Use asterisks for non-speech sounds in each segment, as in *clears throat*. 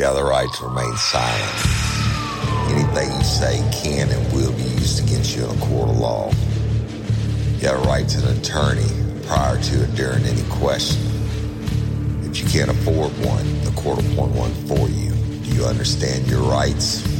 You have the right to remain silent. Anything you say can and will be used against you in a court of law. You have a right to an attorney prior to or during any question. If you can't afford one, the court will appoint one for you. Do you understand your rights?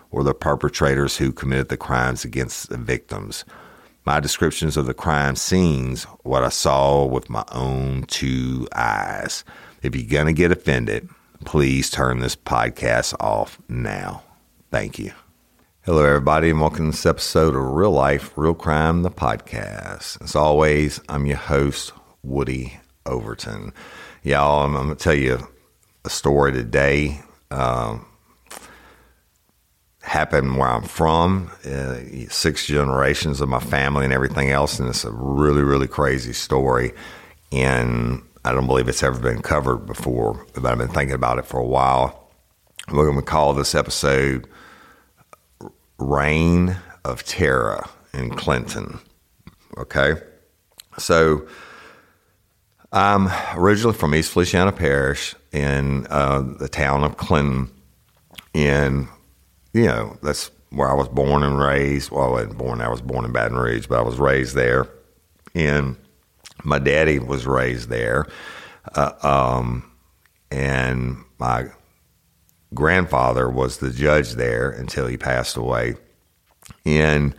or the perpetrators who committed the crimes against the victims. My descriptions of the crime scenes, what I saw with my own two eyes. If you're going to get offended, please turn this podcast off now. Thank you. Hello, everybody, and welcome to this episode of Real Life, Real Crime, the podcast. As always, I'm your host, Woody Overton. Y'all, I'm, I'm going to tell you a story today. Um, happened where I'm from, uh, six generations of my family and everything else, and it's a really, really crazy story. And I don't believe it's ever been covered before, but I've been thinking about it for a while. We're going to call this episode Reign of Terror in Clinton. Okay? So, I'm originally from East Feliciana Parish in uh, the town of Clinton. And, you know, that's where I was born and raised. Well, I wasn't born, I was born in Baton Rouge, but I was raised there. And my daddy was raised there. Uh, um, and my grandfather was the judge there until he passed away. And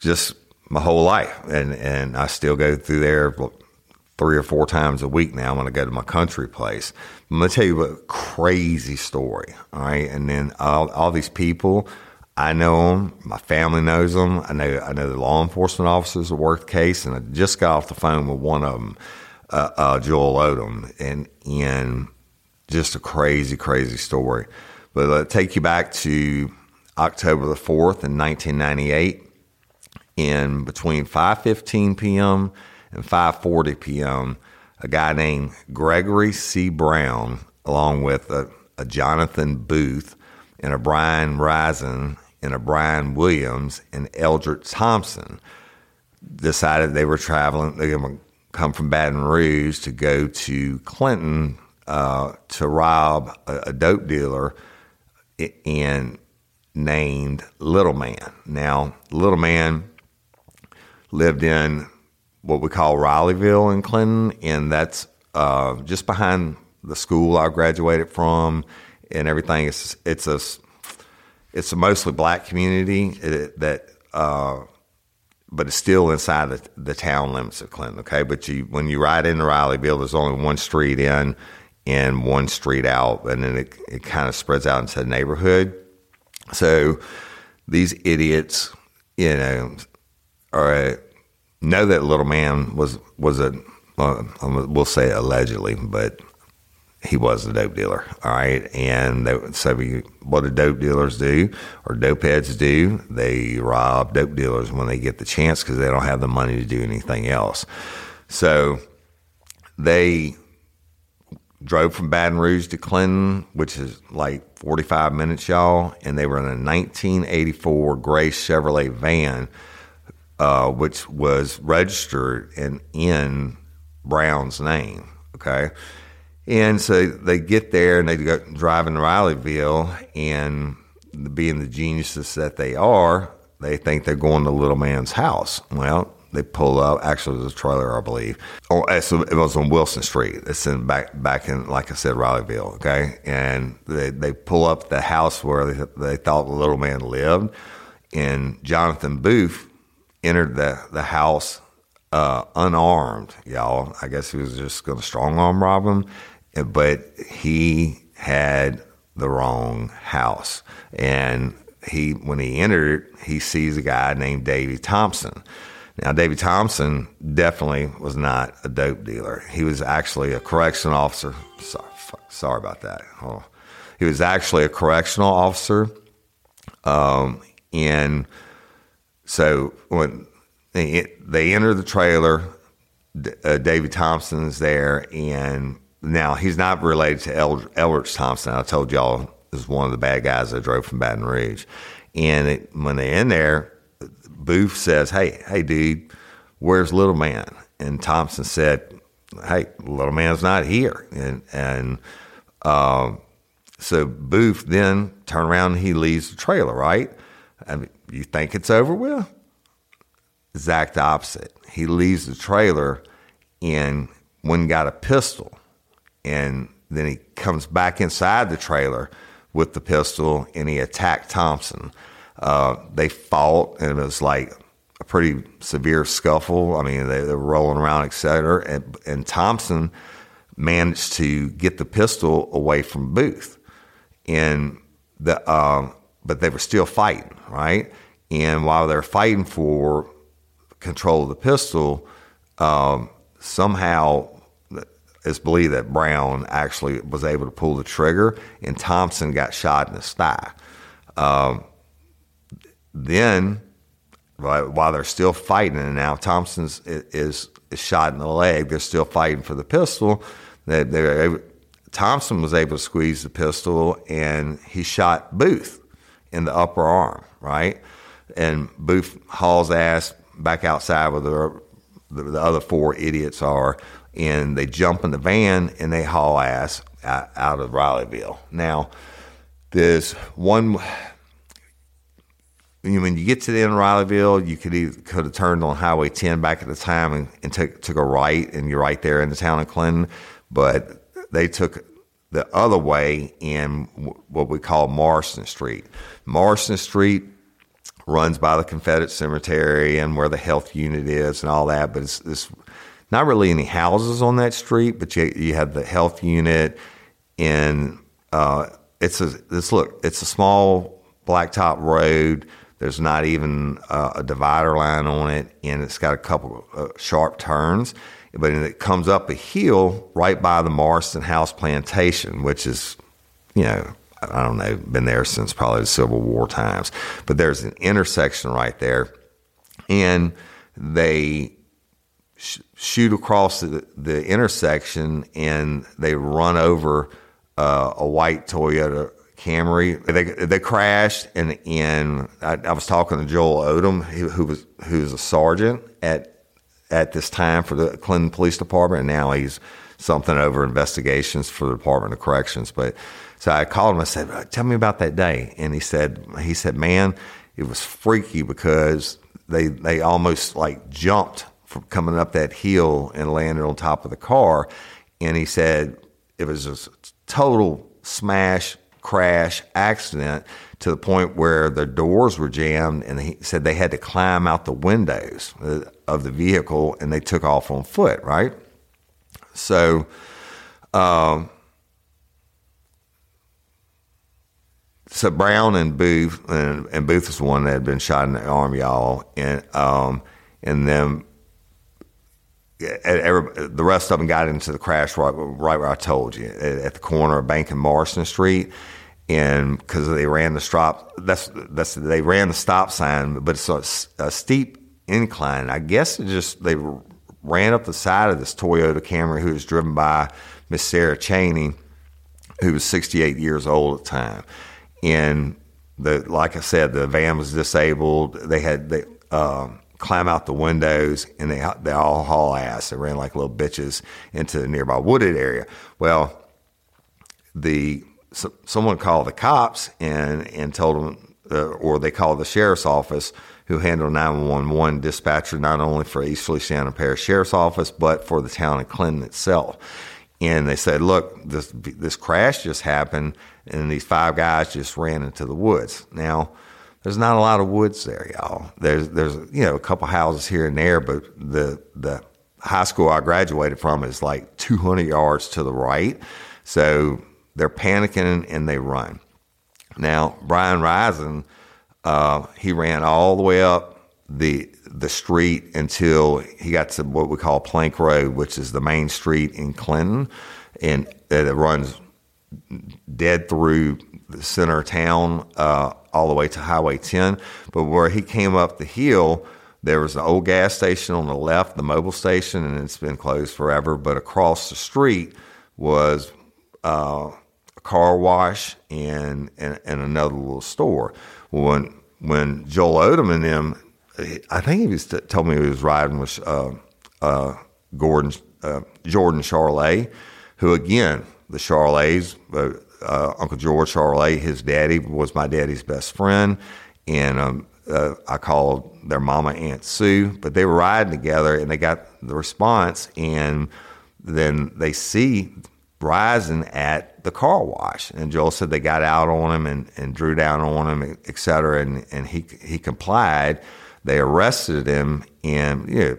just my whole life. And, and I still go through there three or four times a week now when I go to my country place. I'm going to tell you a crazy story. All right. And then all, all these people, I know them. My family knows them. I know, I know the law enforcement officers that work the case. And I just got off the phone with one of them, uh, uh, Joel Odom, and, and just a crazy, crazy story. But I'll take you back to October the 4th in 1998. And between 5.15 p.m. and 5:40 p.m., a guy named Gregory C. Brown, along with a, a Jonathan Booth and a Brian Risen and a Brian Williams and Eldred Thompson, decided they were traveling. They were come from Baton Rouge to go to Clinton uh, to rob a, a dope dealer and named Little Man. Now, Little Man lived in what we call Rileyville in Clinton, and that's uh, just behind the school I graduated from, and everything. It's it's a it's a mostly black community that, uh, but it's still inside the, the town limits of Clinton. Okay, but you when you ride into Rileyville, there's only one street in and one street out, and then it it kind of spreads out into the neighborhood. So these idiots, you know, are know that little man was was a uh, we'll say allegedly, but he was a dope dealer. All right, and they, so we, what do dope dealers do, or dope heads do? They rob dope dealers when they get the chance because they don't have the money to do anything else. So they drove from Baton Rouge to Clinton, which is like 45 minutes, y'all, and they were in a 1984 gray Chevrolet van, uh, which was registered in, in Brown's name. Okay. And so they get there and they go driving to Rileyville, and being the geniuses that they are, they think they're going to Little Man's house. Well, they pull up. Actually, it was a trailer, I believe. Oh, it was on Wilson Street. It's in back back in, like I said, Rileyville. Okay, and they they pull up the house where they, they thought the little man lived, and Jonathan Booth entered the the house uh, unarmed. Y'all, I guess he was just going to strong arm rob him, but he had the wrong house, and he when he entered, he sees a guy named Davy Thompson. Now, Davy Thompson definitely was not a dope dealer. He was actually a correctional officer. Sorry, sorry about that. Oh. He was actually a correctional officer. Um, and so when they, they enter the trailer, uh, Davy Thompson is there. And now he's not related to El- Thompson. I told y'all is one of the bad guys that drove from Baton Rouge. And it, when they're in there, Booth says, "Hey, hey, dude, where's Little Man?" And Thompson said, "Hey, Little Man's not here." And and um, so Booth then turn around and he leaves the trailer. Right? I mean, you think it's over with? Exact opposite. He leaves the trailer and one got a pistol, and then he comes back inside the trailer with the pistol and he attacked Thompson. Uh, they fought, and it was like a pretty severe scuffle. I mean, they, they were rolling around, etc. And, and Thompson managed to get the pistol away from Booth, and the uh, but they were still fighting, right? And while they're fighting for control of the pistol, um, somehow it's believed that Brown actually was able to pull the trigger, and Thompson got shot in the thigh. Um, then, while they're still fighting, and now Thompson is, is, shot in the leg, they're still fighting for the pistol. They, they're Thompson was able to squeeze the pistol, and he shot Booth in the upper arm, right? And Booth hauls ass back outside where the, the, the other four idiots are, and they jump in the van and they haul ass out, out of Rileyville. Now, there's one when you get to the end of Rileyville, you could either, could have turned on Highway 10 back at the time and, and took took a right, and you're right there in the town of Clinton. But they took the other way in what we call Marston Street. Marston Street runs by the Confederate Cemetery and where the health unit is and all that, but it's, it's not really any houses on that street, but you, you have the health unit and uh, it's a this look it's a small blacktop road there's not even uh, a divider line on it, and it's got a couple of uh, sharp turns. But it comes up a hill right by the Marston House Plantation, which is, you know, I don't know, been there since probably the Civil War times. But there's an intersection right there, and they sh- shoot across the, the, intersection and they run over uh, a white Toyota Camry. They they crashed, and and I, I was talking to Joel Odom, who, who was who was a sergeant at at this time for the Clinton Police Department, and now he's something over investigations for the Department of Corrections. But so I called him. I said, uh, "Tell me about that day." And he said, "He said, man, it was freaky because they they almost like jumped from coming up that hill and landed on top of the car." And he said it was a total smash crash accident to the point where the doors were jammed and he said they had to climb out the windows uh, of the vehicle and they took off on foot right? So um, so Brown and Booth and, and, Booth was the one that had been shot in the arm, y'all, and um, and then the rest of them got into the crash right, right where I told you at the corner of Bank and Morrison Street, and because they ran the stop, that's that's they ran the stop sign, but it's a, a steep incline. I guess it just they ran up the side of this Toyota Camry who was driven by Miss Sarah Cheney, who was 68 years old at the time, and the like I said, the van was disabled. They had they. Um, climb out the windows, and they they all haul ass. They ran like little bitches into the nearby wooded area. Well, the so, someone called the cops and and told them, uh, or they called the sheriff's office, who handled 911 dispatcher not only for East Feliciana Parish Sheriff's Office but for the town of Clinton itself. And they said, "Look, this this crash just happened, and these five guys just ran into the woods." Now, there's not a lot of woods there, y'all. There's there's you know a couple houses here and there, but the the high school I graduated from is like 200 yards to the right. So they're panicking and they run. Now, Brian Risen, uh, he ran all the way up the the street until he got to what we call Plank Road, which is the main street in Clinton, and it runs dead through the center of town uh, all the way to Highway 10. But where he came up the hill, there was an old gas station on the left, the Mobil station, and it's been closed forever. But across the street was uh, car wash and, and, and another little store. When when Joel Odom and them, I think he was t- told me he was riding with uh, uh, Gordon uh, Jordan Charlet, who again the Charlets, uh, uh, Uncle George Charlet, his daddy was my daddy's best friend, and um, uh, I called their mama Aunt Sue, but they were riding together and they got the response, and then they see Rising at the car wash. And Joel said they got out on him and, and drew down on him, et cetera, and, and he, he complied. They arrested him and, you know,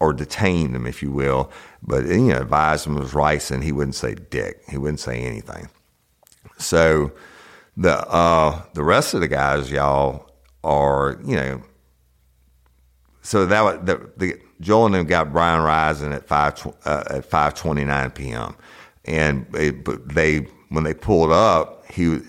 or detained him, if you will, but, you know, advised him was rice and he wouldn't say dick. He wouldn't say anything. So the, uh, the rest of the guys, y'all, are, you know, so that the, the Joel and them got Brian Rising at five uh, at five twenty nine p.m and but they when they pulled up, he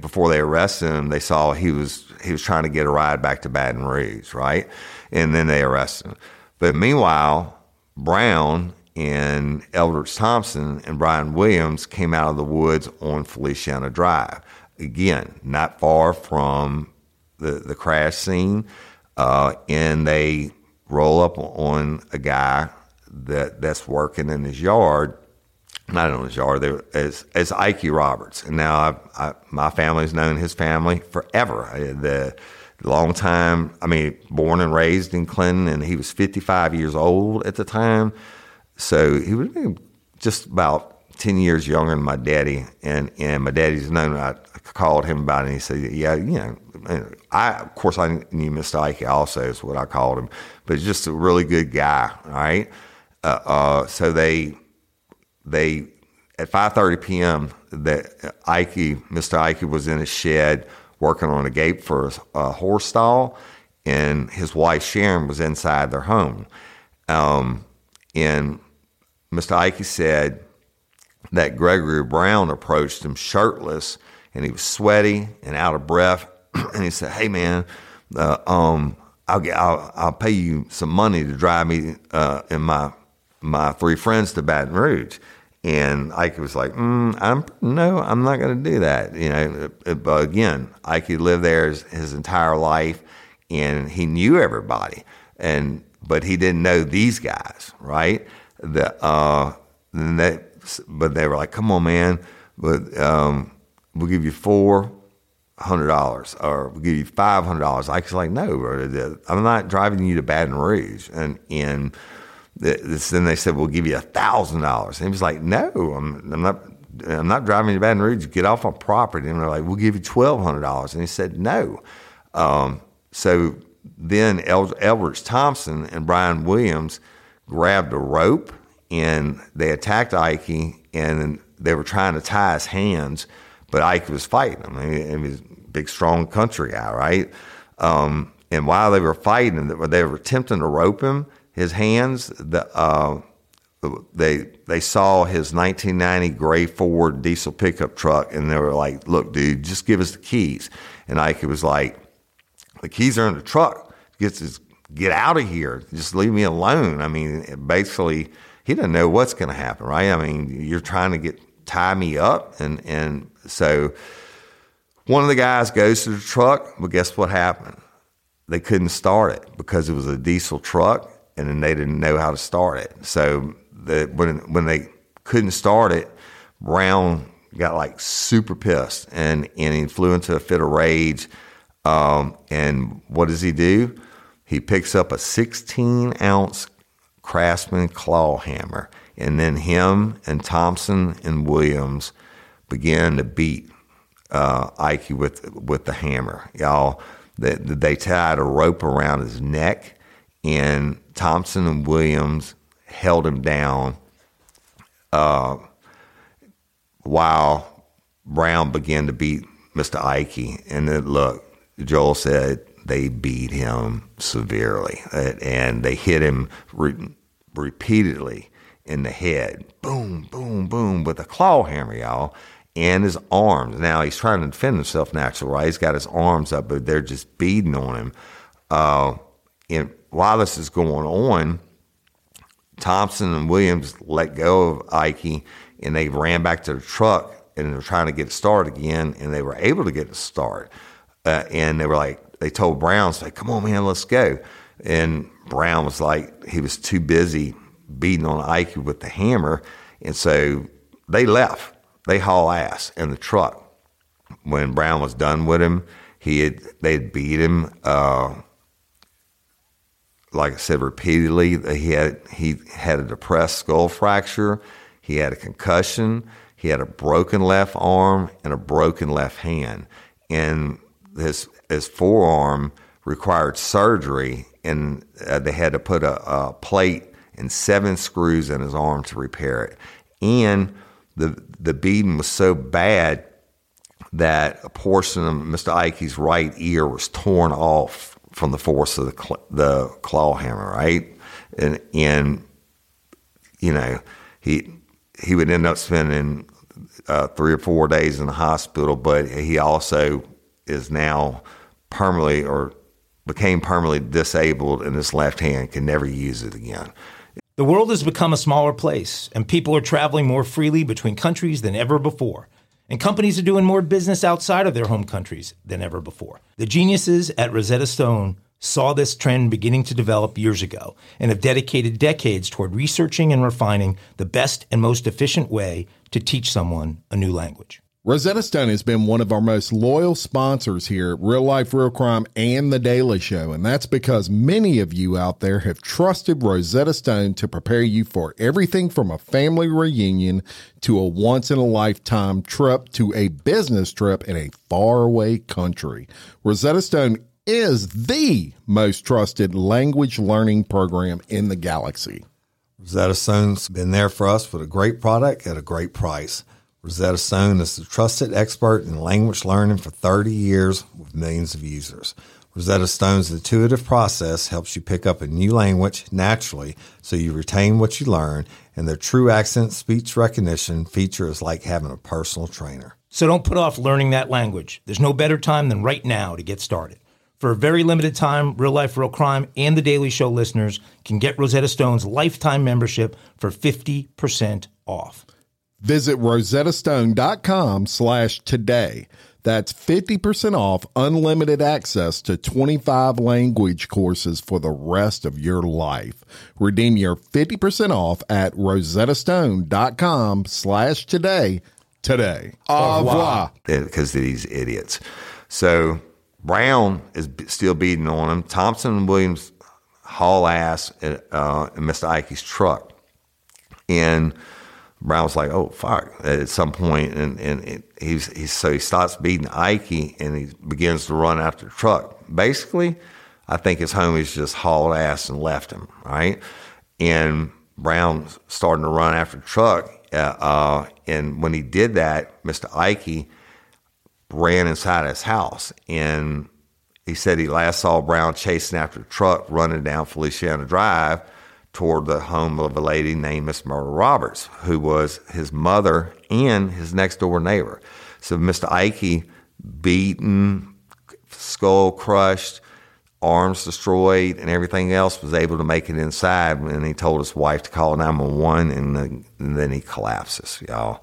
before they arrested him, they saw he was he was trying to get a ride back to Baton Rouge, right? And then they arrested him. But meanwhile, Brown and Eldridge Thompson and Brian Williams came out of the woods on Feliciana Drive. Again, not far from the, the crash scene. Uh, and they roll up on a guy that that's working in his yard not in his yard, there as as Ike Roberts, and now I, I, my family's known his family forever. The long time, I mean, born and raised in Clinton, and he was 55 years old at the time, so he was just about 10 years younger than my daddy, and and my daddy's known. I called him about it, and he said, "Yeah, you know." I of course I knew Mr. Ike also is what I called him, but just a really good guy. Right, uh, uh, so they they at 5:30 p.m. that Ike, Mr. Ike, was in his shed working on a gate for a horse stall, and his wife Sharon was inside their home. Um, and Mr. Ike said that Gregory Brown approached him shirtless, and he was sweaty and out of breath, *clears throat* and he said, "Hey, man." Uh, um, I'll, get, I'll, I'll pay you some money to drive me uh, and my my three friends to Baton Rouge. And Ike was like, mm, "I'm no, I'm not going to do that." You know, but again, Ike lived there his, his, entire life, and he knew everybody, and but he didn't know these guys, right? The uh, that, but they were like, "Come on, man, but um, we'll give you four hundred dollars, or we'll give you five hundred dollars." Ike's like, "No, bro, I'm not driving you to Baton Rouge," and and then they said, "We'll give you a thousand dollars." He was like, "No, I'm, I'm, not. I'm not driving to Baton Rouge. Get off my property." And they're like, "We'll give you twelve hundred dollars." And he said, "No." Um, so then El- Thompson and Brian Williams grabbed a rope and they attacked Ike and they were trying to tie his hands, but Ike was fighting him. Mean, he was a big, strong country guy, right? Um, and while they were fighting, they were attempting to rope him his hands. The, uh, they they saw his 1990 gray Ford diesel pickup truck, and they were like, "Look, dude, just give us the keys." And Ike was like, "The keys are in the truck. Get his, get out of here. Just leave me alone." I mean, basically, he doesn't know what's going to happen, right? I mean, you're trying to get tie me up, and and so one of the guys goes to the truck, but guess what happened? they couldn't start it because it was a diesel truck, and then they didn't know how to start it. So the, when when they couldn't start it, Brown got like super pissed and and he flew into a fit of rage. Um, and what does he do? He picks up a 16 ounce Craftsman claw hammer, and then him and Thompson and Williams began to beat uh, Ike with with the hammer. Y'all, they, they tied a rope around his neck, and Thompson and Williams held him down uh, while Brown began to beat Mr. Ike. And then, look, Joel said they beat him severely, and they hit him re- repeatedly in the head. Boom, boom, boom, with a claw hammer, y'all and his arms. Now he's trying to defend himself naturally, right? He's got his arms up, but they're just beating on him. Uh, and while this is going on, Thompson and Williams let go of Ike and they ran back to the truck and they're trying to get it started again, and they were able to get it started. Uh, and they were like, they told Brown, like, come on, man, let's go. And Brown was like, he was too busy beating on Ike with the hammer. And so they left they haul ass in the truck. When Brown was done with him, he had they beat him. Uh, like I said repeatedly, he had he had a depressed skull fracture, he had a concussion, he had a broken left arm and a broken left hand, and his his forearm required surgery, and uh, they had to put a, a plate and seven screws in his arm to repair it, and the the beating was so bad that a portion of Mr. Ike's right ear was torn off from the force of the the claw hammer, right? And and you know he he would end up spending uh, three or four days in the hospital, but he also is now permanently or became permanently disabled in his left hand, can never use it again. The world has become a smaller place, and people are traveling more freely between countries than ever before. And companies are doing more business outside of their home countries than ever before. The geniuses at Rosetta Stone saw this trend beginning to develop years ago and have dedicated decades toward researching and refining the best and most efficient way to teach someone a new language. Rosetta Stone has been one of our most loyal sponsors here at Real Life Real Crime and The Daily Show, and that's because many of you out there have trusted Rosetta Stone to prepare you for everything from a family reunion to a once in a lifetime trip to a business trip in a faraway country. Rosetta Stone is the most trusted language learning program in the galaxy. Rosetta Stone's been there for us with a great product at a great price. Rosetta Stone is the trusted expert in language learning for 30 years with millions of users. Rosetta Stone's intuitive process helps you pick up a new language naturally so you retain what you learn, and their true accent speech recognition feature is like having a personal trainer. So don't put off learning that language. There's no better time than right now to get started. For a very limited time, Real Life Real Crime and The Daily Show listeners can get Rosetta Stone's lifetime membership for 50% off. Visit rosettastone.com slash today. That's 50% off unlimited access to 25 language courses for the rest of your life. Redeem your 50% off at rosettastone.com slash today today. Au revoir. Because of these idiots. So Brown is still beating on him. Thompson and Williams haul ass uh, in Mr. Ike's truck. And – Brown was like, "Oh fuck!" At some point, and and he's, he's so he starts beating Ike, and he begins to run after the truck. Basically, I think his homies just hauled ass and left him, right? And Brown starting to run after the truck, uh, uh, and when he did that, Mister Ike ran inside his house, and he said he last saw Brown chasing after the truck, running down Feliciana Drive toward the home of a lady named Miss Myrtle Roberts, who was his mother and his next door neighbor. So Mr. Ikey, beaten, skull crushed, arms destroyed, and everything else, was able to make it inside. And he told his wife to call 911, and, the, and then he collapses, y'all.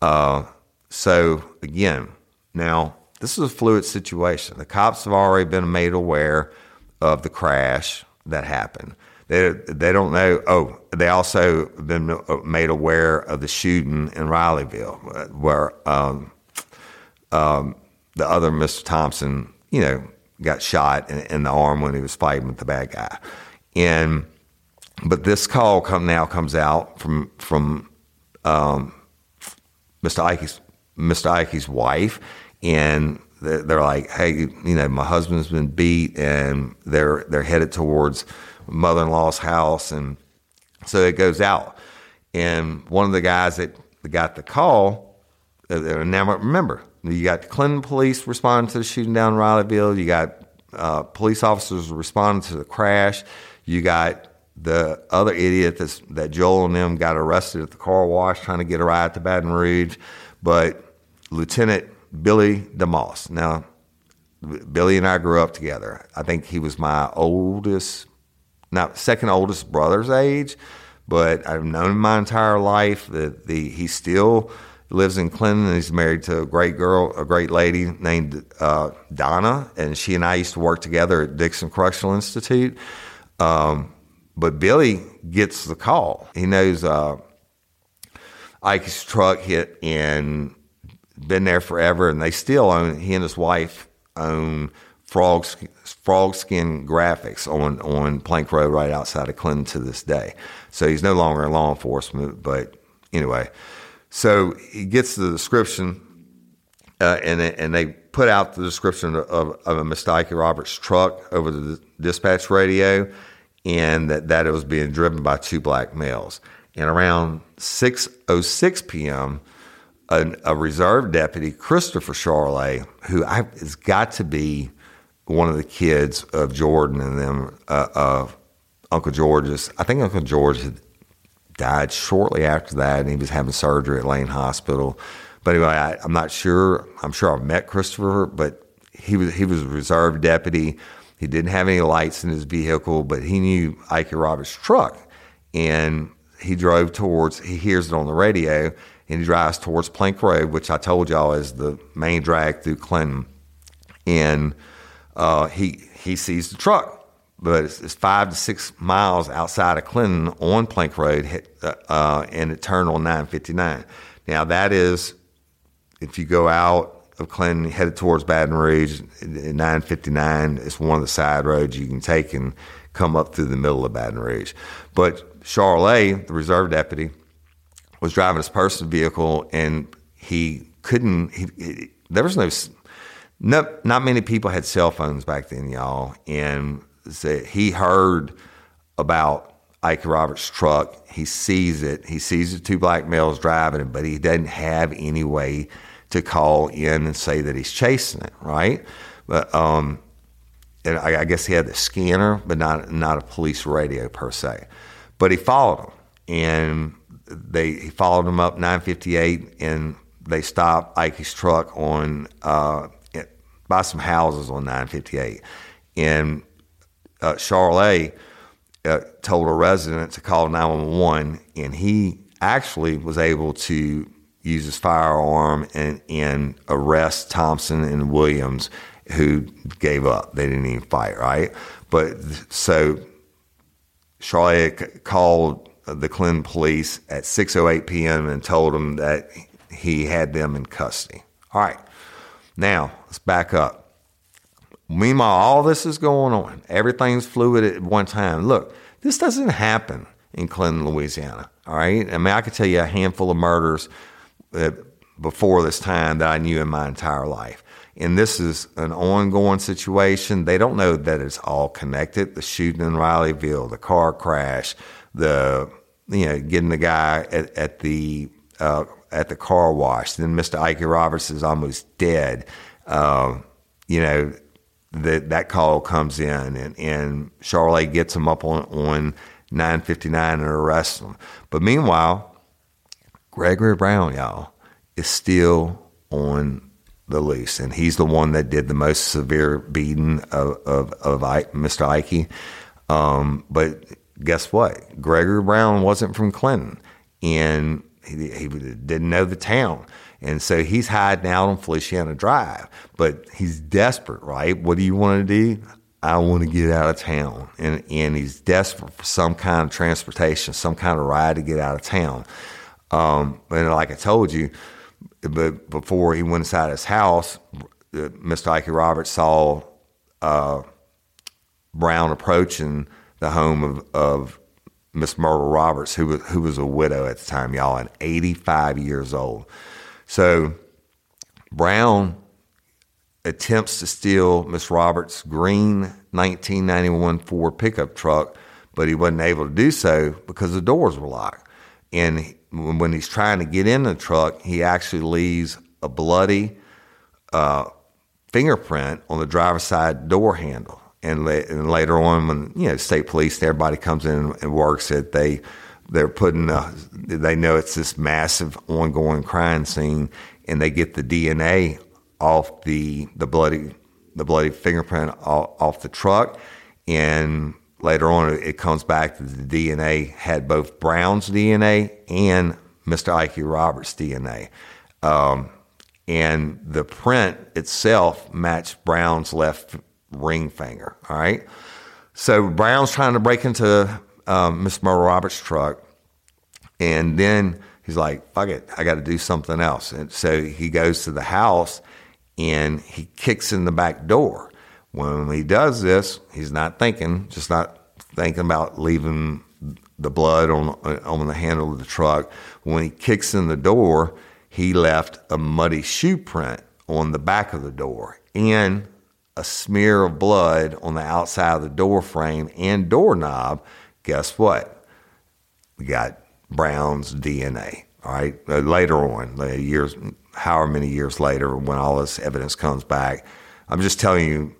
Uh, so again, now this is a fluid situation. The cops have already been made aware of the crash that happened. They, they don't know. Oh, they also been made aware of the shooting in Rileyville, where um, um, the other Mr. Thompson, you know, got shot in, in, the arm when he was fighting with the bad guy. And but this call come now comes out from from um, Mr. Ike's Mr. Ike's wife, and they're like, "Hey, you know, my husband's been beat, and they're they're headed towards mother-in-law's house." And so it goes out, and one of the guys that got the call, uh, now remember, you got the Clinton police responding to the shooting down in Rileyville. You got uh, police officers responding to the crash. You got the other idiot that's, that Joel and them got arrested at the car wash trying to get a ride to Baton Rouge. But Lieutenant Billy DeMoss. Now, Billy and I grew up together. I think he was my oldest, not second oldest brother's age, but I've known him my entire life. The, the he still lives in Clinton. and He's married to a great girl, a great lady named uh, Donna, and she and I used to work together at Dixon Correctional Institute. Um, but Billy gets the call. He knows uh, Ike's truck hit and been there forever, and they still own. He and his wife own Frog Frog Skin Graphics on on Plank Road, right outside of Clinton, to this day. So he's no longer in law enforcement, but anyway. So he gets the description, uh, and and they put out the description of, of a. Ike Roberts truck over the dispatch radio, and that, that it was being driven by two black males. And around 6:06 p.m., a, a, reserve deputy, Christopher Charlet, who I, has got to be one of the kids of Jordan and them, uh, of Uncle George's. I think Uncle George had died shortly after that, and he was having surgery at Lane Hospital. But anyway, I, am not sure. I'm sure I've met Christopher, but he was he was a reserve deputy. He didn't have any lights in his vehicle, but he knew Ike Roberts' truck, and he drove towards. He hears it on the radio, and he drives towards Plank Road, which I told y'all is the main drag through Clinton. And uh, he he sees the truck but it's, it's, five to six miles outside of Clinton on Plank Road, uh, uh and it turned on 959. Now that is, if you go out of Clinton headed towards Baton Rouge, 959 is one of the side roads you can take and come up through the middle of Baton Rouge. But Charlet, the reserve deputy, was driving his personal vehicle and he couldn't. He, he, there was no, no, not many people had cell phones back then, y'all, and that he heard about Ike Roberts' truck. He sees it. He sees the two black males driving it, but he doesn't have any way to call in and say that he's chasing it, right? But um, and I, I guess he had the scanner, but not not a police radio per se. But he followed him, and they he followed him up 958, and they stopped Ike's truck on uh, by some houses on 958, and uh, Charlet uh, told a resident to call 911, and he actually was able to use his firearm and, and arrest Thompson and Williams, who gave up. They didn't even fight, right? But so Charlet called the Clinton police at 6:08 p.m. and told them that he had them in custody. All right, now let's back up. Meanwhile, all this is going on. Everything's fluid at one time. Look, this doesn't happen in Clinton, Louisiana. All right. I mean, I could tell you a handful of murders uh, before this time that I knew in my entire life. And this is an ongoing situation. They don't know that it's all connected. The shooting in Rileyville, the car crash, the you know getting the guy at, at the uh, at the car wash. Then Mr. Ike Roberts is almost dead. Uh, you know, that that call comes in and, and Charlet gets him up on, on 959 and arrests him. But meanwhile, Gregory Brown, y'all, is still on the loose. And he's the one that did the most severe beating of, of, of Ike, Mr. Ike. Um, but guess what? Gregory Brown wasn't from Clinton. And he, he didn't know the town. And so he's hiding out on Feliciana Drive, but he's desperate, right? What do you want to do? I want to get out of town. And, and he's desperate for some kind of transportation, some kind of ride to get out of town. Um, and like I told you, but before he went inside his house, uh, Mr. Ike Roberts saw uh, Brown approaching the home of, of Miss Myrtle Roberts, who was, who was a widow at the time, y'all, and 85 years old. So Brown attempts to steal Miss Roberts' green 1991 Ford pickup truck, but he wasn't able to do so because the doors were locked. And when he's trying to get in the truck, he actually leaves a bloody uh, fingerprint on the driver's side door handle. And, la- and, later on, when you know state police, everybody comes in and works it, they they're putting uh, they know it's this massive ongoing crime scene, and they get the DNA off the the bloody the bloody fingerprint off, off the truck, and later on it comes back that the DNA had both Brown's DNA and Mr. Ike Roberts' DNA. Um, and the print itself matched Brown's left ring finger. All right. So Brown's trying to break into um, Miss Myrtle Roberts' truck. And then he's like, fuck it, I got to do something else. And so he goes to the house and he kicks in the back door. When he does this, he's not thinking, just not thinking about leaving the blood on on the handle of the truck. When he kicks in the door, he left a muddy shoe print on the back of the door and a smear of blood on the outside of the door frame and doorknob. Guess what? We got Brown's DNA. All right. Uh, later on, years, however many years later, when all this evidence comes back, I'm just telling you.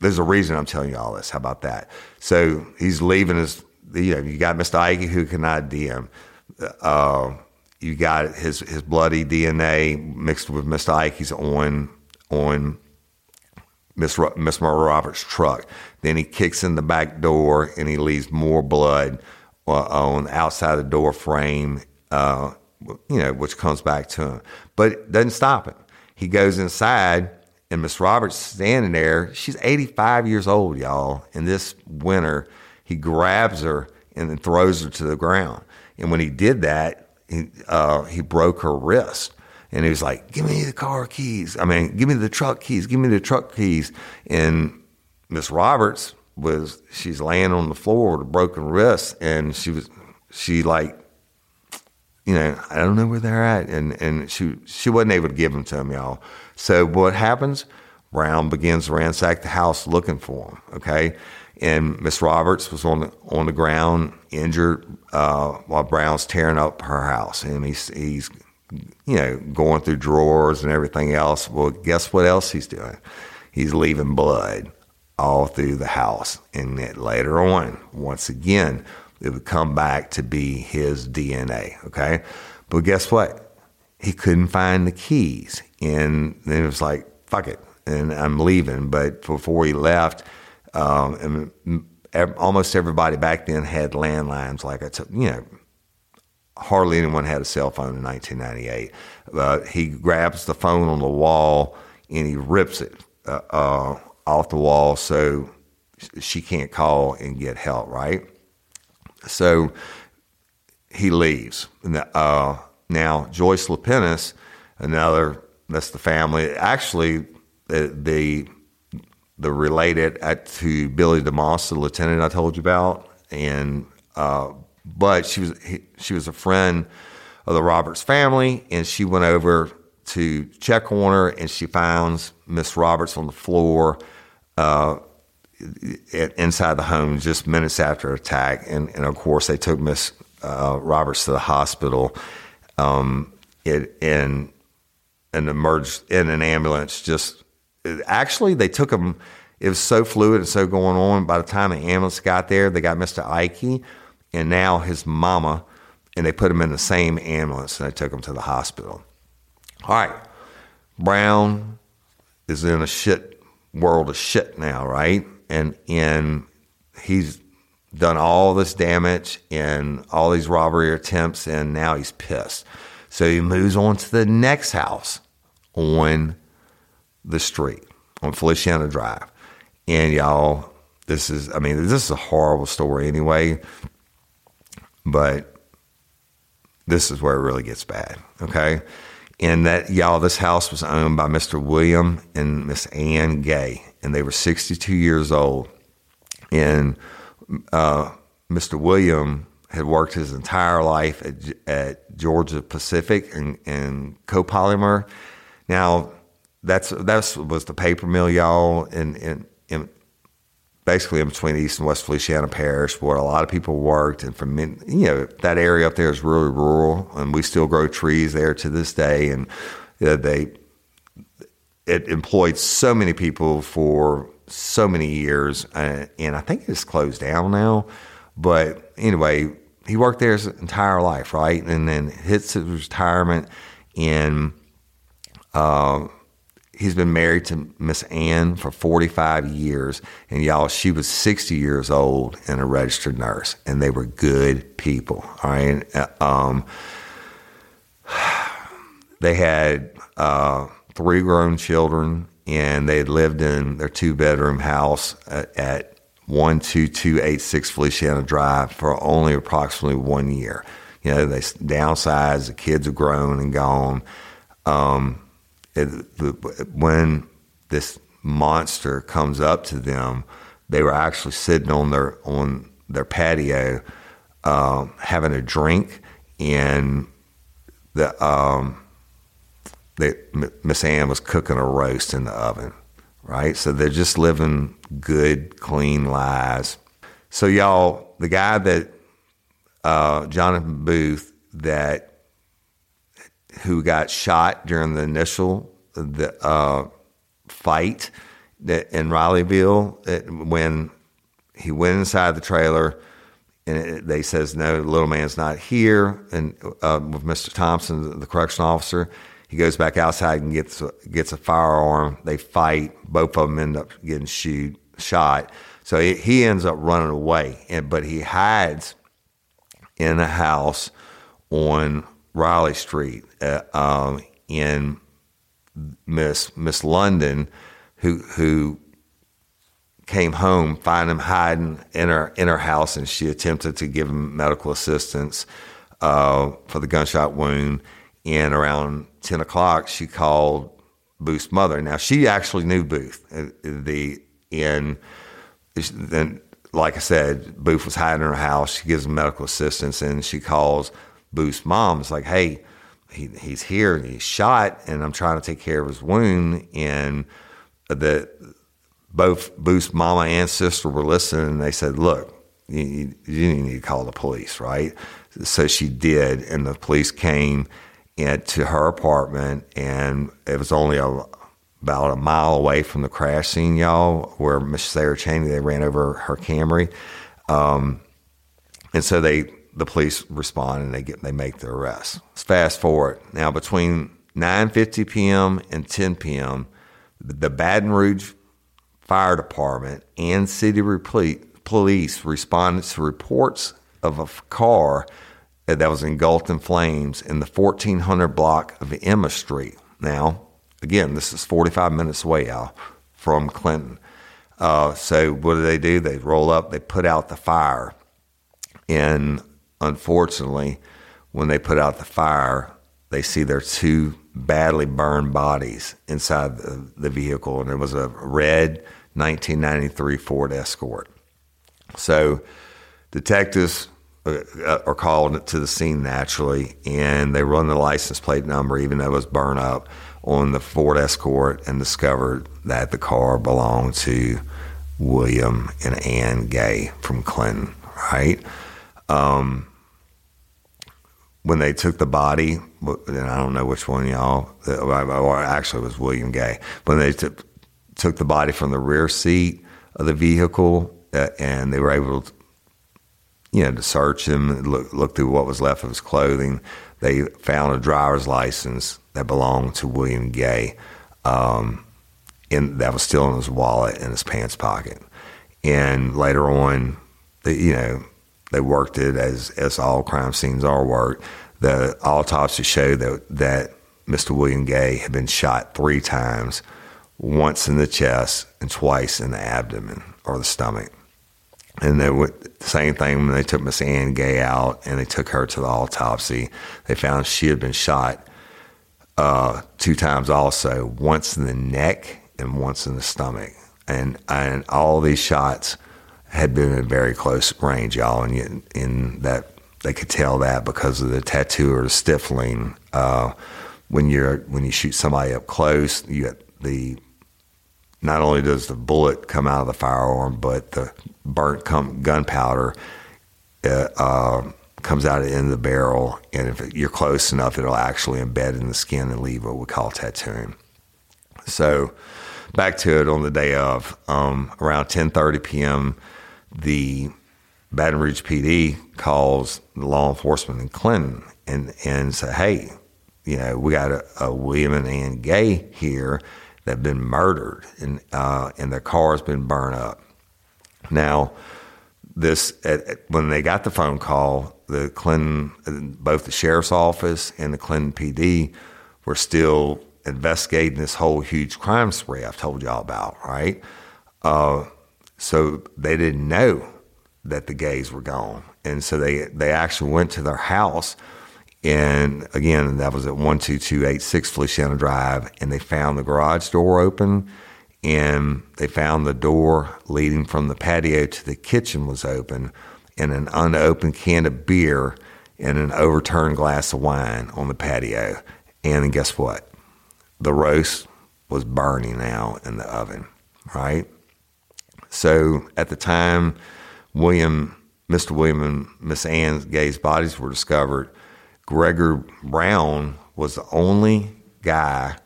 There's a reason I'm telling you all this. How about that? So he's leaving his. You know, you got Mr. Ike who can ID him. Uh, you got his his bloody DNA mixed with Mr. Ike's on on Miss Miss Myrtle Roberts' truck. Then he kicks in the back door and he leaves more blood uh, on outside the door frame, uh, you know, which comes back to him. But it doesn't stop him. He goes inside, and Miss Roberts standing there. She's 85 years old, y'all. And this winter, he grabs her and then throws her to the ground. And when he did that, he, uh, he broke her wrist. And he was like, Give me the car keys. I mean, give me the truck keys. Give me the truck keys. And Miss Roberts was she's laying on the floor with a broken wrist and she was she like you know I don't know where they're at and and she she wasn't able to give them to him y'all so what happens Brown begins to ransack the house looking for him okay and Miss Roberts was on the on the ground injured uh, while Brown's tearing up her house and he's he's you know going through drawers and everything else well guess what else he's doing he's leaving blood all through the house. And that later on, once again, it would come back to be his DNA. Okay. But guess what? He couldn't find the keys. And then it was like, fuck it. And I'm leaving. But before he left, um, almost everybody back then had landlines. Like I took, you know, hardly anyone had a cell phone in 1998. Uh, he grabs the phone on the wall and he rips it uh, uh, off the wall so she can't call and get help, right? So he leaves. Uh, now, Joyce Lapenis, another, that's the family. Actually, the, the, related at, to Billy DeMoss, the lieutenant I told you about, and uh, but she was he, she was a friend of the Roberts family, and she went over to check on her, and she finds Miss Roberts on the floor uh, inside the home just minutes after attack. And, and of course, they took Miss uh, Roberts to the hospital um, it, emerged in an ambulance. Just actually, they took him. It was so fluid and so going on. By the time the ambulance got there, they got Mr. Ike and now his mama, and they put him in the same ambulance and they took him to the hospital. All right, Brown is in a shit world of shit now, right? And and he's done all this damage and all these robbery attempts, and now he's pissed. So he moves on to the next house on the street on Feliciana Drive, And y'all, this is, I mean, this is a horrible story anyway, but this is where it really gets bad. Okay. And that, y'all, this house was owned by Mr. William and Miss Ann Gay, and they were 62 years old. And uh, Mr. William had worked his entire life at, at Georgia Pacific and, and copolymer. Now, that's that was the paper mill, y'all, in, in, in basically in between East and West Feliciana Parish, where a lot of people worked, and from you know that area up there is really rural, and we still grow trees there to this day, and uh, they it employed so many people for so many years, uh, and I think it's closed down now. But anyway, he worked there his entire life, right, and then hits his retirement, in, uh, he's been married to Miss Ann for 45 years. And y'all, she was 60 years old and a registered nurse, and they were good people. All right. Um, *sighs* they had uh, three grown children, and they had lived in their two bedroom house at, at 12286 Feliciana Drive for only approximately one year. You know, they downsized, the kids are grown and gone. Um, when this monster comes up to them, they were actually sitting on their on their patio um, having a drink, and the um, Miss Ann was cooking a roast in the oven. Right, so they're just living good, clean lives. So y'all, the guy that uh, Jonathan Booth that who got shot during the initial the uh, fight that in Rileyville that when he went inside the trailer and it, they says no, the little man's not here, and uh, with Mr. Thompson, the correction officer, he goes back outside and gets a, gets a firearm. They fight. Both of them end up getting shoot shot. So he, he ends up running away, and but he hides in a house on Riley Street uh, um, in Miss Miss London, who who came home, find him hiding in her in her house, and she attempted to give him medical assistance uh, for the gunshot wound. And around ten o'clock, she called Booth's mother. Now she actually knew Booth. Uh, the in then, like I said, Booth was hiding in her house. She gives him medical assistance, and she calls Booth's mom. It's like, hey, he, he's here and he's shot, and I'm trying to take care of his wound. And the both Booth's mama and sister were listening, and they said, look, you, you need to call the police, right? So she did, and the police came to her apartment, and it was only a about a mile away from the crash scene, y'all, where Miss Sarah Cheney they ran over her Camry, um, and so they the police respond and they get they make the arrest. Let's fast forward now between 9:50 p.m. and 10 p.m. The Baton Rouge Fire Department and city police responded to reports of a car that was engulfed in flames in the 1400 block of Emma Street. Now, Again, this is 45 minutes away out from Clinton. Uh, so what do they do? They roll up, they put out the fire. And unfortunately, when they put out the fire, they see their two badly burned bodies inside the, the vehicle. And it was a red 1993 Ford Escort. So detectives uh, are called to the scene naturally, and they run the license plate number, even though it was burned up on the Ford Escort and discovered that the car belonged to William and Ann Gay from Clinton, right? Um, when they took the body, and I don't know which one y'all, or actually it was William Gay, when they took, took the body from the rear seat of the vehicle uh, and they were able to, you know, to search him, look, look through what was left of his clothing, they found a driver's license that belonged to William Gay. Um, that was still in his wallet in his pants pocket. And later on, you know, they worked it as as all crime scenes are worked. The autopsy showed that that Mr. William Gay had been shot three times once in the chest and twice in the abdomen or the stomach. And they the same thing when they took Miss Ann Gay out and they took her to the autopsy. They found she had been shot uh, two times also, once in the neck and once in the stomach. And and all these shots had been at very close range, y'all, and in, that they could tell that because of the tattoo or the stippling. Uh, when you're when you shoot somebody up close, you get the not only does the bullet come out of the firearm, but the burnt gunpowder uh, uh, comes out at the end of the barrel, and if you're close enough, it'll actually embed in the skin and leave what we call tattooing. So, back to it on the day of um, around 10:30 p.m. The Baton Rouge PD calls the law enforcement in Clinton and and say, "Hey, you know, we got a, a William and Ann Gay here that have been murdered, and uh, and their car's been burned up." Now, this at, when they got the phone call, the Clinton, both the sheriff's office and the Clinton PD, were still investigating this whole huge crime spree I've told y'all about, right? Uh, so they didn't know that the gays were gone, and so they they actually went to their house. And again, that was at 12286 Feliciana Drive, and they found the garage door open and they found the door leading from the patio to the kitchen was open and an unopened can of beer and an overturned glass of wine on the patio. And guess what? The roast was burning now in the oven, right? So at the time, William, Mr. William and Miss Ann's Gay's bodies were discovered, Gregory Brown was the only guy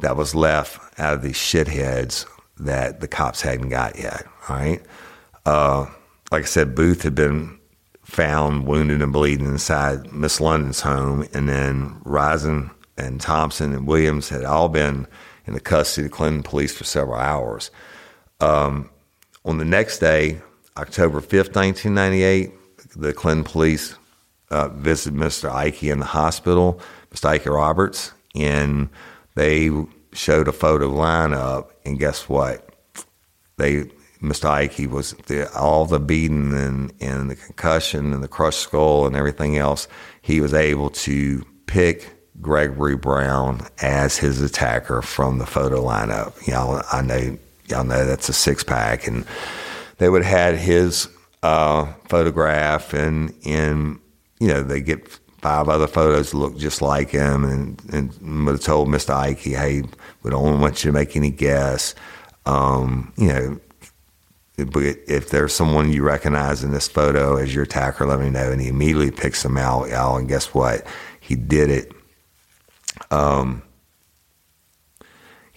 that was left out of these shitheads that the cops hadn't got yet. Right? Uh, like I said, Booth had been found wounded and bleeding inside Miss London's home, and then Rising and Thompson and Williams had all been in the custody of the Clinton police for several hours. Um, on the next day, October 5th, 1998, the Clinton police uh, visited Mr. Ike in the hospital, Mr. Ike Roberts, and they showed a photo lineup, and guess what? They Mr. Ike was the, all the beating and, and the concussion and the crushed skull and everything else. He was able to pick Gregory Brown as his attacker from the photo lineup. Y'all, I know y'all know that's a six pack, and they would have had his uh, photograph, and and you know they get five other photos look just like him, and, and would have told Mr. Ike, hey, we don't want you to make any guess. Um, you know, if there's someone you recognize in this photo as your attacker, let me know. And he immediately picks them out, y'all. And guess what? He did it. Um,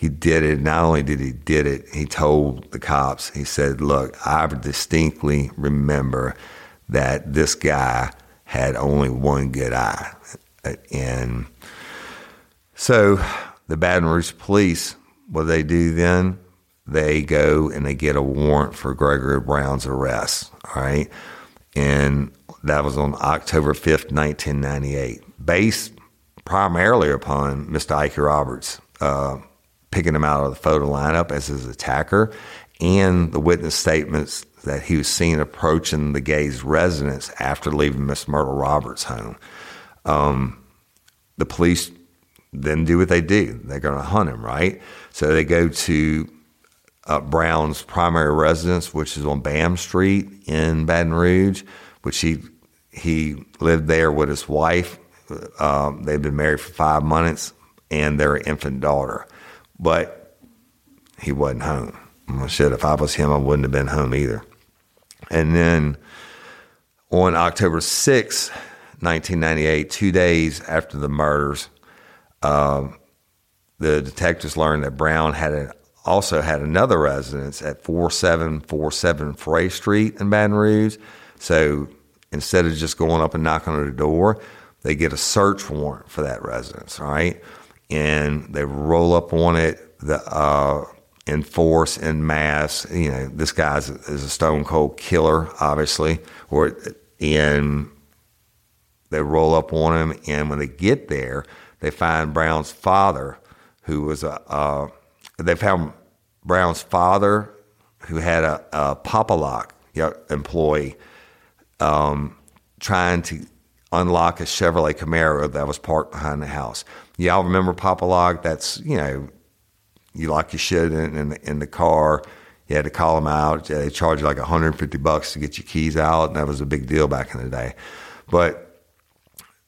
he did it. Not only did he did it, he told the cops. He said, "Look, I distinctly remember that this guy had only one good eye. And so the Baton Rouge police, what they do then, they go and they get a warrant for Gregory Brown's arrest. All right. And that was on October 5th, 1998, based primarily upon Mr. Ike Roberts uh, picking him out of the photo lineup as his attacker and the witness statements that he was seen approaching the gay's residence after leaving Miss Myrtle Roberts' home. Um, the police then do what they do. They're going to hunt him, right? So they go to uh, Brown's primary residence, which is on Bam Street in Baton Rouge, which he he lived there with his wife. Um, they've been married for five months and their infant daughter, but he wasn't home. I said, if I was him, I wouldn't have been home either. And then on October 6, 1998, two days after the murders, uh, the detectives learned that Brown had a, also had another residence at 4747 Frey Street in Baton Rouge. So instead of just going up and knocking on the door, they get a search warrant for that residence, right? And they roll up on it. The uh, in force in mass. You know, this guy is a stone cold killer, obviously. Or and they roll up on him, and when they get there, they find Brown's father, who was a, a they found Brown's father, who had a, a Pop-A-Lock employee, um, trying to unlock a Chevrolet Camaro that was parked behind the house. Y'all remember Pop-A-Lock? That's you know, you lock your shit in in the, in the car. You had to call them out. They charged you like 150 bucks to get your keys out, and that was a big deal back in the day. But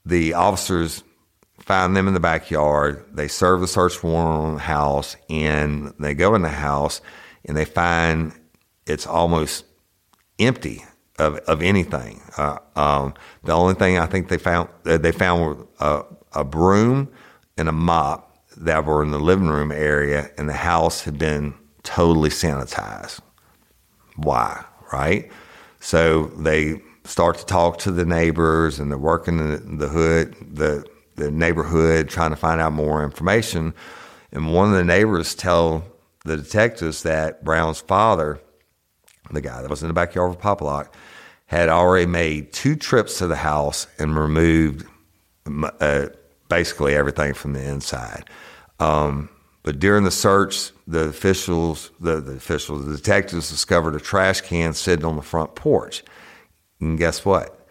the officers find them in the backyard. They serve the search warrant on the house, and they go in the house and they find it's almost empty of, of anything. Uh, um, the only thing I think they found uh, they found a, a broom and a mop that were in the living room area, and the house had been totally sanitized. Why? Right? So they start to talk to the neighbors, and they're working in the, hood, the the neighborhood, trying to find out more information. And one of the neighbors tell the detectives that Brown's father, the guy that was in the backyard of Pop-A-Lock, had already made two trips to the house and removed uh, basically everything from the inside. Um, but during the search, the officials, the, the officials, the detectives discovered a trash can sitting on the front porch. And guess what?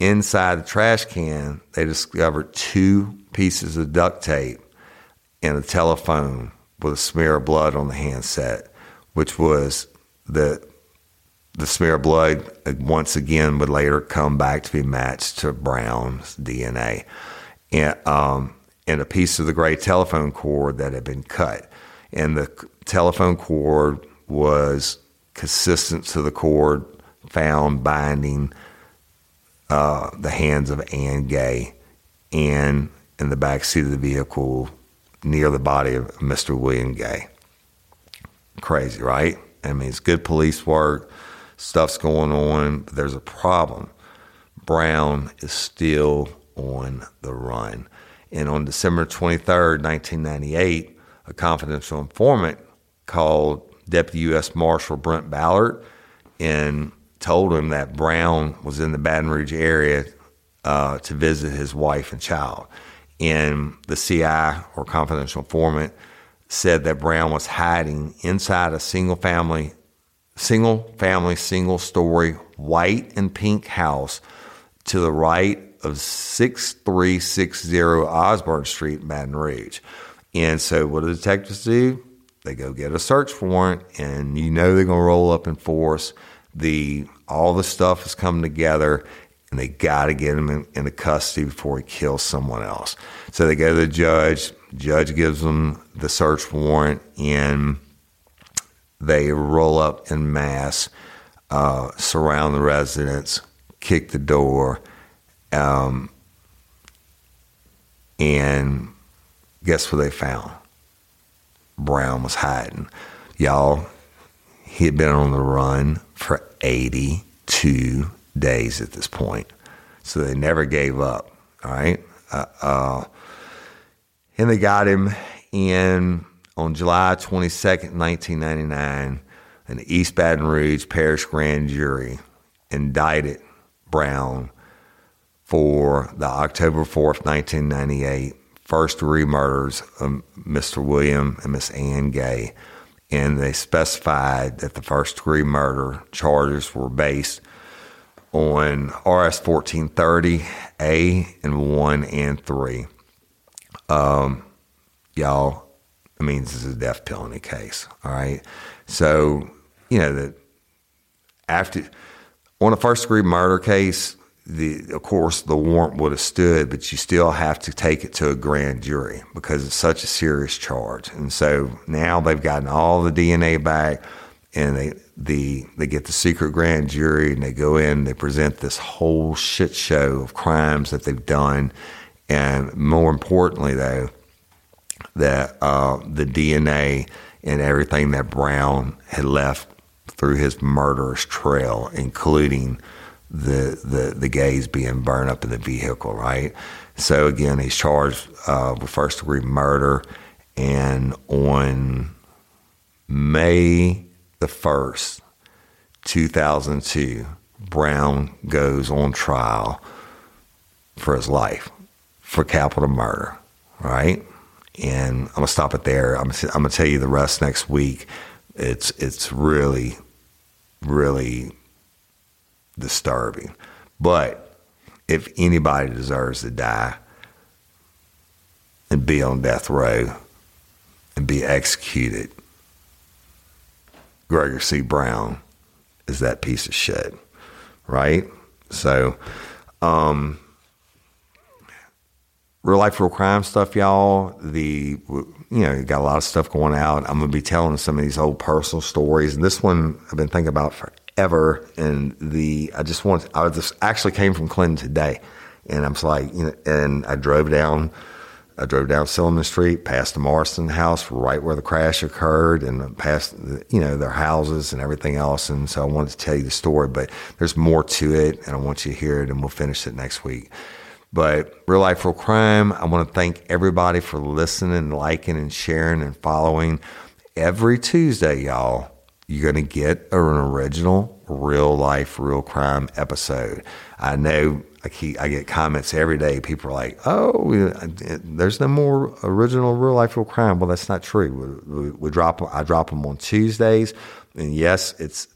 Inside the trash can, they discovered two pieces of duct tape and a telephone with a smear of blood on the handset, which was the the smear of blood uh, once again would later come back to be matched to Brown's DNA, and um, and a piece of the gray telephone cord that had been cut, and the telephone cord was consistent to the cord found binding uh, the hands of Ann Gay and in the back seat of the vehicle near the body of Mr. William Gay. Crazy, right? I mean, it's good police work, stuff's going on, but there's a problem. Brown is still on the run. And on December 23rd, 1998, a confidential informant called Deputy U.S. Marshal Brent Ballard and told him that Brown was in the Baton Rouge area uh, to visit his wife and child. And the CI or confidential informant said that Brown was hiding inside a single family, single family, single story, white and pink house to the right of 6360 Osborne Street Baton Rouge. And so, what do the detectives do? They go get a search warrant, and you know they're going to roll up in force the all the stuff is coming together and they got to get him in, into custody before he kills someone else. So they go to the judge. Judge gives them the search warrant, and they roll up in mass, uh, surround the residence, kick the door, um, and guess what they found? Brown was hiding. Y'all, he had been on the run for 82 days at this point. So they never gave up. All right. Uh, uh, and they got him in on July 22nd, 1999. An East Baton Rouge Parish grand jury indicted Brown for the October 4th, 1998 first degree murders of Mr. William and Miss Ann Gay and they specified that the first degree murder charges were based on RS 1430 A and 1 and 3. Um, y'all, I means this is a death penalty case, all right? So, you know, that after, on a first degree murder case, the of course the warrant would have stood, but you still have to take it to a grand jury because it's such a serious charge. And so now they've gotten all the DNA back, and they the they get the secret grand jury, and they go in, they present this whole shit show of crimes that they've done, and more importantly, though, that uh, the DNA and everything that Brown had left through his murderous trail, including the the the gays being burned up in the vehicle, right? So again, he's charged uh, with first degree murder, and on May the first, two thousand two, Brown goes on trial for his life for capital murder, right? and I'm gonna stop it there. I'm, I'm gonna tell you the rest next week. It's it's really, really disturbing. But if anybody deserves to die and be on death row and be executed, Gregory C. Brown is that piece of shit, right? So, um, real life, real crime stuff, y'all. The you know, you got a lot of stuff going out. I'm gonna be telling some of these old personal stories, and this one I've been thinking about forever. And the I just want I just actually came from Clinton today, and I'm like, you know, and I drove down. I drove down Silliman Street, past the Marston house, right where the crash occurred, and past you know their houses and everything else. And so I wanted to tell you the story, but there's more to it, and I want you to hear it, and we'll finish it next week. But real life, real crime. I want to thank everybody for listening, liking, and sharing and following. Every Tuesday, y'all, you're going to get an original real life, real crime episode. I know I keep I get comments every day. People are like, "Oh, there's no more original real life real crime." Well, that's not true. We, we, we drop I drop them on Tuesdays, and yes, it's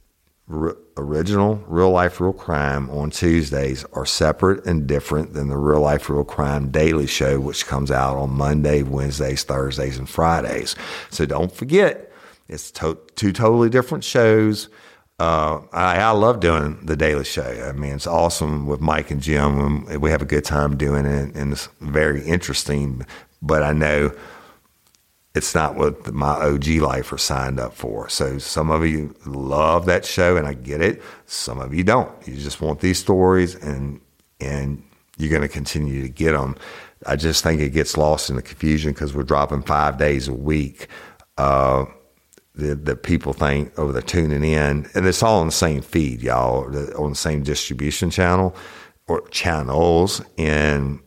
r- original real life real crime on Tuesdays are separate and different than the real life real crime daily show, which comes out on Monday, Wednesdays, Thursdays, and Fridays. So don't forget, it's to- two totally different shows. Uh, I, I, love doing the Daily Show. I mean, it's awesome with Mike and Jim. We have a good time doing it, and it's very interesting. But I know it's not what my OG lifer signed up for. So some of you love that show, and I get it. Some of you don't. You just want these stories, and and you're going to continue to get them. I just think it gets lost in the confusion because we're dropping five days a week. Uh, that, people think, oh, they're tuning in, and it's all on the same feed, y'all, on the same distribution channel or channels, and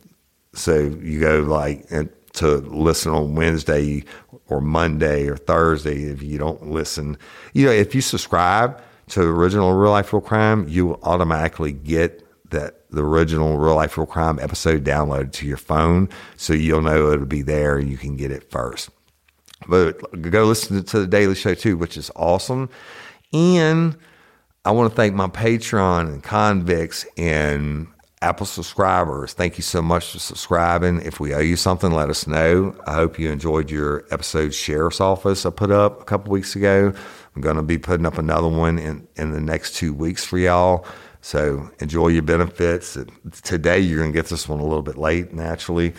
so you go like to listen on Wednesday or Monday or Thursday. If you don't listen, you know, if you subscribe to original Real Life Real Crime, you will automatically get that the original Real Life Real Crime episode downloaded to your phone, so you'll know it'll be there and you can get it first. But go listen to the Daily Show too, which is awesome. And I want to thank my Patreon and convicts and Apple subscribers. Thank you so much for subscribing. If we owe you something, let us know. I hope you enjoyed your episode Sheriff's Office I put up a couple weeks ago. I'm going to be putting up another one in, in the next two weeks for y'all. So enjoy your benefits. Today, you're going to get this one a little bit late, naturally.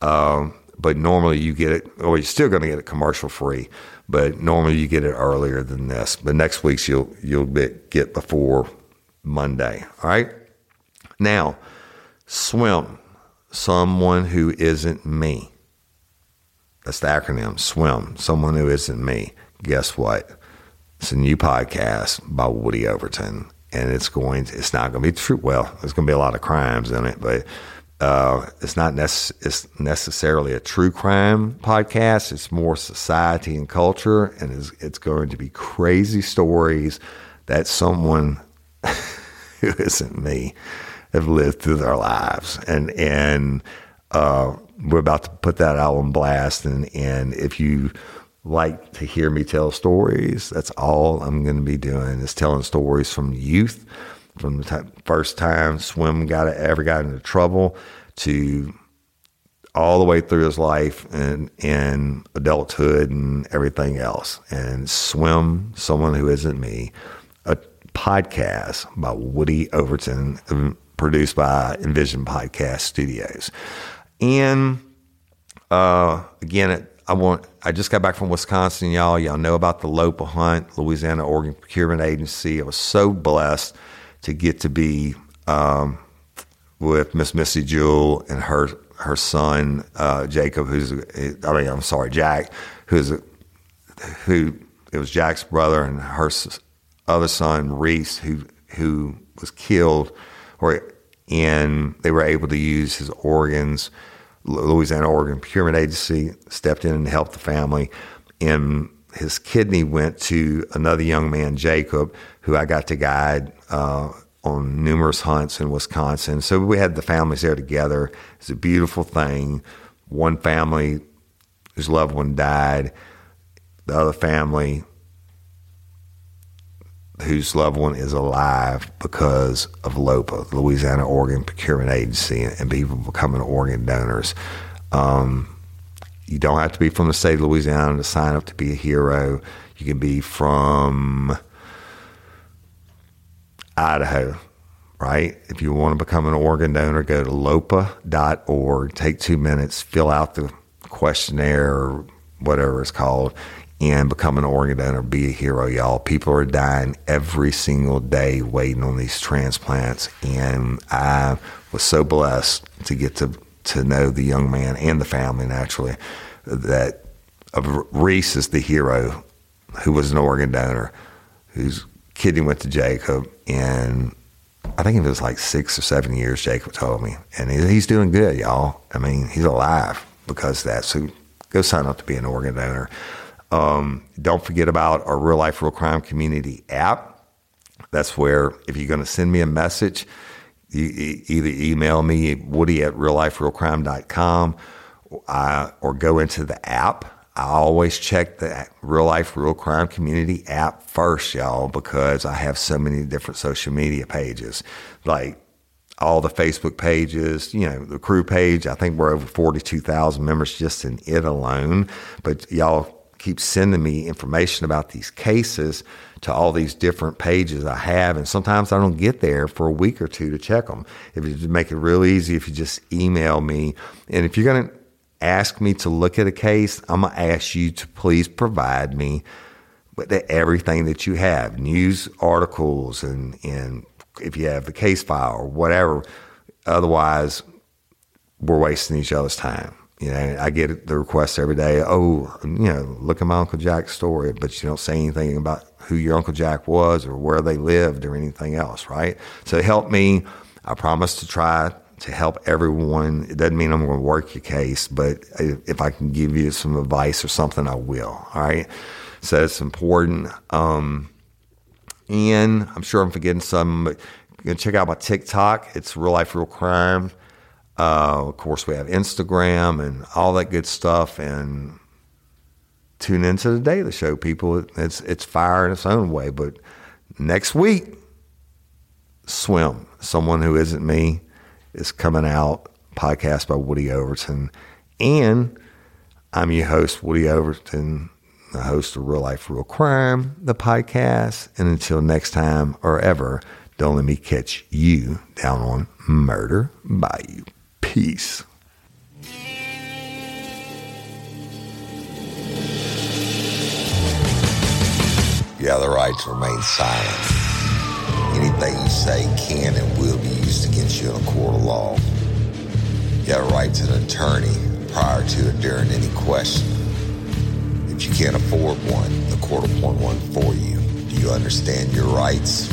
Um, but normally you get it, or you're still going to get it commercial free, but normally you get it earlier than this. But next week's you'll you'll get before Monday. All right. Now, swim. Someone who isn't me. That's the acronym. Swim. Someone who isn't me. Guess what? It's a new podcast by Woody Overton, and it's going. To, it's not going to be true. Well, there's going to be a lot of crimes in it, but uh, it's not it's necessarily a true crime podcast. It's more society and culture, and it's, it's going to be crazy stories that someone *laughs* who isn't me have lived through their lives, and and uh, we're about to put that out on blast. And and if you like to hear me tell stories, that's all I'm going to be doing is telling stories from youth from the t- first time swim got ever got into trouble to all the way through his life and in adulthood and everything else. And swim, someone who isn't me, a podcast by Woody Overton, produced by Envision Podcast Studios. And uh, again, it, I want. I just got back from Wisconsin, y'all. Y'all know about the LOPA hunt, Louisiana Organ Procurement Agency. I was so blessed to get to be um, with Miss Missy Jewell and her her son uh, Jacob, who's I mean I'm sorry Jack, who's who it was Jack's brother and her other son Reese who who was killed, or and they were able to use his organs. Louisiana Organ Procurement Agency stepped in and helped the family, and his kidney went to another young man, Jacob, who I got to guide uh, on numerous hunts in Wisconsin. So we had the families there together. It's a beautiful thing. One family whose loved one died, the other family whose loved one is alive because of LOPA, Louisiana Organ Procurement Agency, and people becoming organ donors. Um, you don't have to be from the state of Louisiana to sign up to be a hero. You can be from Idaho, right? If you want to become an organ donor, go to lopa.org, take two minutes, fill out the questionnaire or whatever it's called, and become an organ donor. Be a hero, y'all. People are dying every single day waiting on these transplants. And I was so blessed to get to, to know the young man and the family, naturally, that Reese is the hero who was an organ donor, whose kidney went to Jacob. And I think it was like six or seven years, Jacob told me. And he's doing good, y'all. I mean, he's alive because of that. So go sign up to be an organ donor. Um, don't forget about our Real Life, Real Crime Community app. That's where, if you're going to send me a message, you either email me woody at realliferealcrime.com uh, or go into the app. I always check the Real Life, Real Crime Community app first, y'all, because I have so many different social media pages. Like all the Facebook pages, you know, the crew page. I think we're over 42,000 members just in it alone. But y'all keep sending me information about these cases to all these different pages I have, and sometimes I don't get there for a week or two to check them. If you make it real easy, if you just email me, and if you're going to ask me to look at a case, I'm going to ask you to please provide me with everything that you have, news articles, and and if you have the case file or whatever. Otherwise, we're wasting each other's time. You know, I get the requests every day. Oh, you know, look at my Uncle Jack's story, but you don't say anything about who your Uncle Jack was or where they lived or anything else, right? So help me. I promise to try to help everyone. It doesn't mean I'm going to work your case, but if I can give you some advice or something, I will. All right. So it's important. Um, and I'm sure I'm forgetting some, but you can check out my TikTok. It's Real Life, Real Crime. Uh, of course, we have Instagram and all that good stuff. And tune into the Daily Show, people. It's it's fire in its own way. But next week, Swim, someone who isn't me, is coming out. Podcast by Woody Overton, and I'm your host, Woody Overton, the host of Real Life, Real Crime, the podcast. And until next time or ever, don't let me catch you down on Murder Bayou. Peace. Yeah, the right to remain silent. You say can and will be used against you in a court of law. You have a right to an attorney prior to or during any question. If you can't afford one, the court will appoint one for you. Do you understand your rights?